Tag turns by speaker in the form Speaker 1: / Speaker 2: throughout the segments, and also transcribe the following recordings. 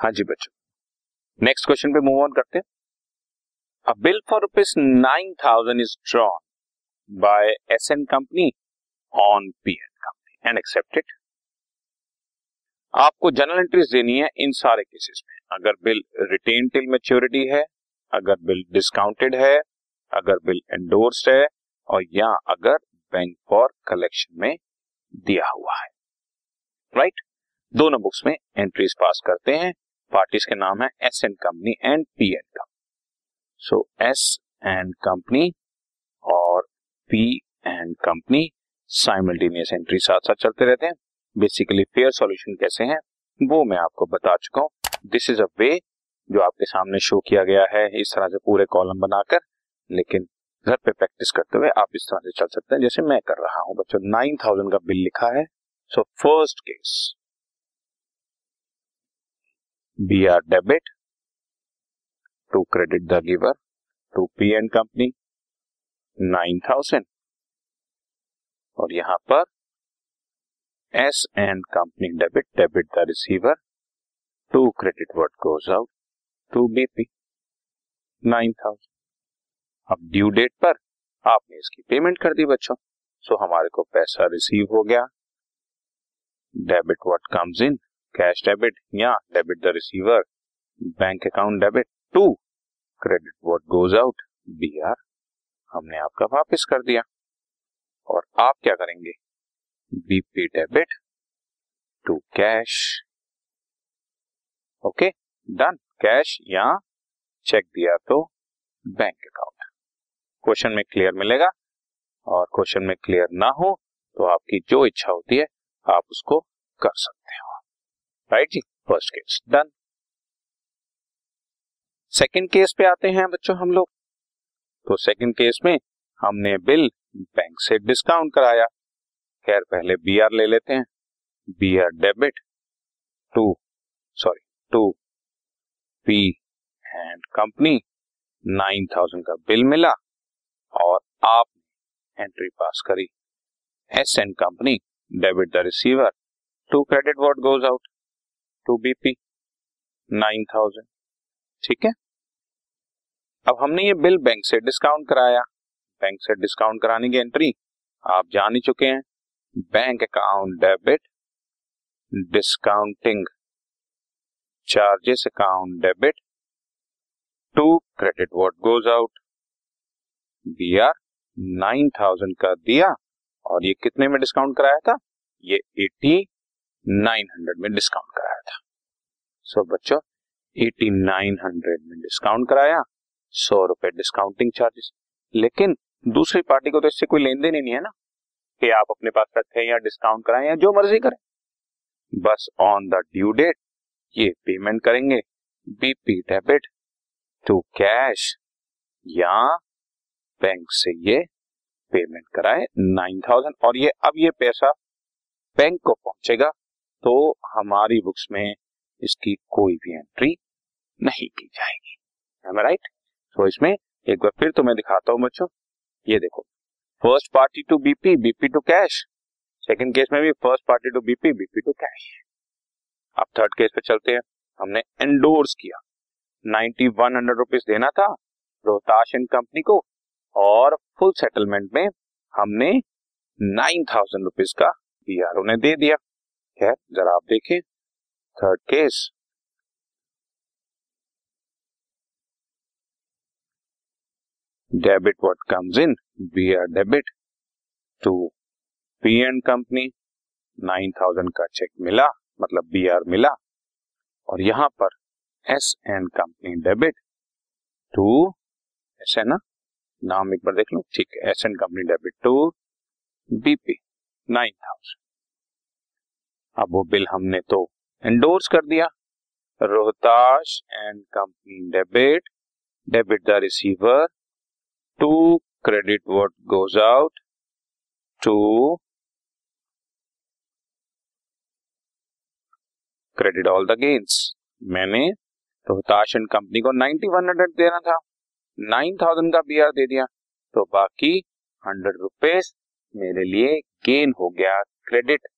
Speaker 1: हाँ जी बच्चों। नेक्स्ट क्वेश्चन पे मूव ऑन करते हैं। A bill for rupees nine thousand is drawn by S N company on P N company and accepted आपको general entries देनी है इन सारे केसेस में। अगर बिल रिटेन टिल मेच्योरिटी है, अगर बिल डिस्काउंटेड है, अगर बिल एंडोर्स्ड है, और या अगर बैंक फॉर कलेक्शन में दिया हुआ है। Right right? दोनों बुक्स में एंट्रीज पास करते हैं। पार्टीज़ के नाम है S and company and P and company so S and company और P and company simultaneous entry साथ साथ चलते रहते हैं। बेसिकली फेयर सॉल्यूशन कैसे हैं, वो मैं आपको बता चुका हूँ। दिस इज़ अ वे जो आपके सामने शो किया गया है इस तरह से पूरे कॉलम बनाकर, लेकिन घर पे प्रैक्टिस करते हुए आप इस तरह से चल सकते हैं। जैसे मैं कर रहा हूँ, बच्चों नाइन थाउज़ेंड का बिल लिखा है। So first case B R debit to credit the giver to P and company nine thousand और यहाँ पर S and company debit debit the receiver to credit what goes out to B P nine thousand अब due date पर आपने इसकी payment कर दी बच्चों। सो हमारे को पैसा रिसीव हो गया। Debit what comes in cash debit या debit the receiver, bank account debit, to, credit what goes out, B R, हमने आपका वापस कर दिया। और आप क्या करेंगे? B P debit to cash. Okay, done. Cash या चेक दिया तो बैंक अकाउंट। क्वेश्चन में क्लियर मिलेगा। और क्वेश्चन में क्लियर ना हो तो आपकी जो इच्छा होती है, आप उसको कर सकते हो। राइट जी first case done second case पे आते हैं बच्चों हम लोग। तो सेकंड केस में हमने बिल बैंक से डिस्काउंट कराया। खैर, पहले बी आर ले लेते हैं। B R debit to sorry to P and company nine thousand का बिल मिला और आप एंट्री पास करी। S and company debit the receiver to credit what goes out to B P, nine thousand. ठीक है? अब हमने ये बिल बैंक से डिस्काउंट कराया। बैंक से डिस्काउंट कराने की एंट्री आप जान ही चुके हैं। Bank account debit, discounting charges account debit, to credit what goes out. B R nine thousand का दिया और ये कितने में डिस्काउंट कराया था? ये एटी नाइन हंड्रेड में डिस्काउंट कराया। सो बच्चों एटी नाइन हंड्रेड में डिस्काउंट कराया, सौ रुपए डिस्काउंटिंग चार्जेस लेकिन दूसरी पार्टी को तो इससे कोई लेन देन ही नहीं है ना, कि आप अपने पास रखें या डिस्काउंट कराएँ या जो मर्ज़ी करें। बस ऑन द ड्यू डेट ये पेमेंट करेंगे B P debit to cash या बैंक से ये पेमेंट कराए नाइन थाउज़ेंड और ये, अब ये पैसा बैंक को पहुंचेगा तो हमारी बुक्स में इसकी कोई भी एंट्री नहीं की जाएगी। राइट तो इसमें एक बार फिर तो मैं दिखाता हूँ बच्चों। ये देखो। First party to B P B P to cash second case में भी first party to B P B P to cash अब थर्ड केस पे चलते हैं। हमने एंडोर्स किया। नाइन्टी वन हंड्रेड रुपीज़ देना था रोहताश एंड कंपनी को और फुल सेटलमेंट में हमने नाइन थाउज़ेंड रुपीज़ का बी आर उन्हें दे दिया। खैर, जरा आप देखें। Third case. Debit what comes in B R debit to P and company nine thousand का चेक मिला मतलब बी आर मिला, और यहाँ पर S and company debit to ऐसे ना? नाम एक बार देख लो, ठीक है S and company debit to B P nine thousand अब वो बिल हमने तो एंडोर्स कर दिया। Rohtash and company debit debit the receiver to credit what goes out. To credit all the gains मैंने रोहताश एंड कंपनी को नाइन्टी वन हंड्रेड देना था। नाइन थाउज़ेंड का बीआर दे दिया। तो बाकी हंड्रेड रुपीज़ मेरे लिए गेन हो गया credit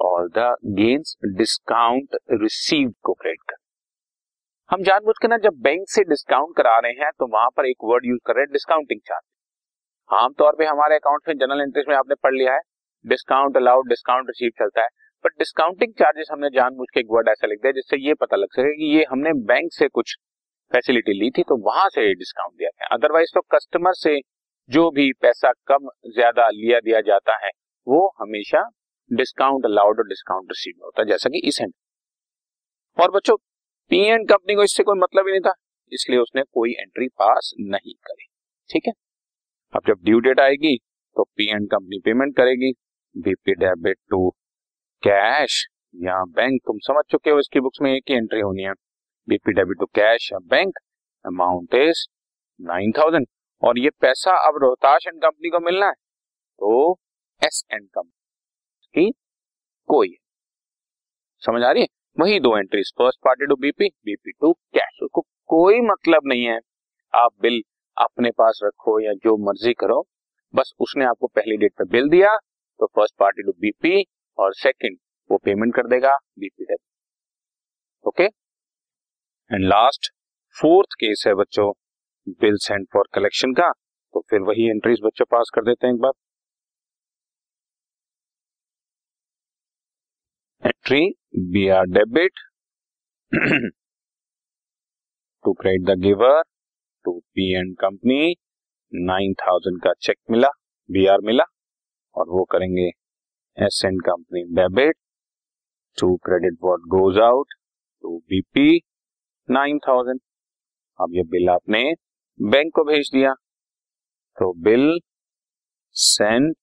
Speaker 1: all the gains discount receive को क्रेडिट कर। हम जानबूझ के ना जब बैंक से डिस्काउंट करा रहे हैं तो वहाँ पर एक वर्ड यूज़ कर रहे हैं डिस्काउंटिंग चार्ज आमतौर पे हमारे अकाउंट में जनरल इंटरेस्ट में आपने पढ़ लिया है डिस्काउंट अलाउड डिस्काउंट रिसीव चलता है। बट डिस्काउंटिंग चार्जेस हमने जानबूझ के एक वर्ड ऐसा लिख दिया, जिससे ये पता लग सके कि ये हमने बैंक से कुछ फैसिलिटी ली थी तो वहाँ से डिस्काउंट दिया गया। अदरवाइज़ तो कस्टमर से जो भी पैसा कम, ज़्यादा लिया, दिया जाता है, वो हमेशा डिस्काउंट अलाउड और डिस्काउंट रिसीव होता है, जैसा कि इस एंड और बच्चों पी एंड कंपनी को इससे कोई मतलब ही नहीं था, इसलिए उसने कोई एंट्री पास नहीं करी। ठीक है? अब जब ड्यू डेट आएगी तो पी एंड कंपनी पेमेंट करेगी B P debit to cash या बैंक तुम समझ चुके हो इसकी बुक्स में एक ही एंट्री होनी है। B P debit to cash या bank amount is nine thousand और ये पैसा अब रोहताश एंड कंपनी को मिलना है तो एस एंड कंपनी की कोई समझ आ रही है? वही दो entries first party to B P B P to cash उसको कोई मतलब नहीं है। आप बिल अपने पास रखो या जो मर्ज़ी करो। बस उसने आपको पहली डेट पे बिल दिया तो first party to B P और सेकंड वो पेमेंट कर देगा B P debit okay and last fourth case है बच्चों बिल सेंड फॉर कलेक्शन का। तो फिर वही एंट्रीज बच्चों पास कर देते हैं एक बार। Entry B R debit to credit the giver to P and company nine thousand का चेक मिला बी आर मिला, और वो करेंगे S and company debit to credit what goes out to B P nine thousand अब ये bill आपने bank को भेज दिया। तो bill send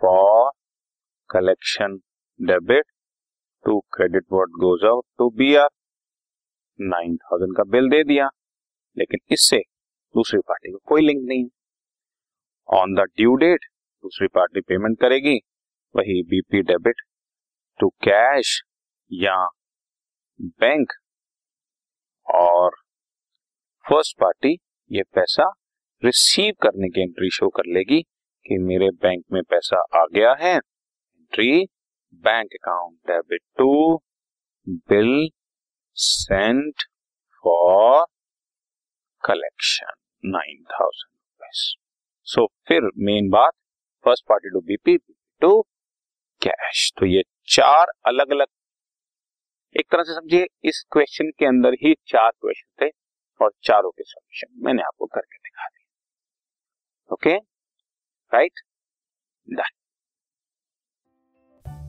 Speaker 1: for collection debit to credit what goes out to B R nine thousand का bill दे दिया। लेकिन इससे दूसरी पार्टी को कोई लिंक नहीं ऑन द ड्यू डेट दूसरी पार्टी पेमेंट करेगी। वही B P debit to cash या बैंक और फ़र्स्ट पार्टी ये पैसा रिसीव करने की एंट्री शो कर लेगी कि मेरे बैंक में पैसा आ गया है। Entry bank account debit to bill sent for collection nine thousand rupees so फिर मेन बात first party to B P to cash तो ये चार अलग अलग एक तरह से समझिए, इस क्वेश्चन के अंदर ही चार क्वेश्चन थे और चारों के सॉल्यूशन मैंने आपको करके दिखा दिया okay right done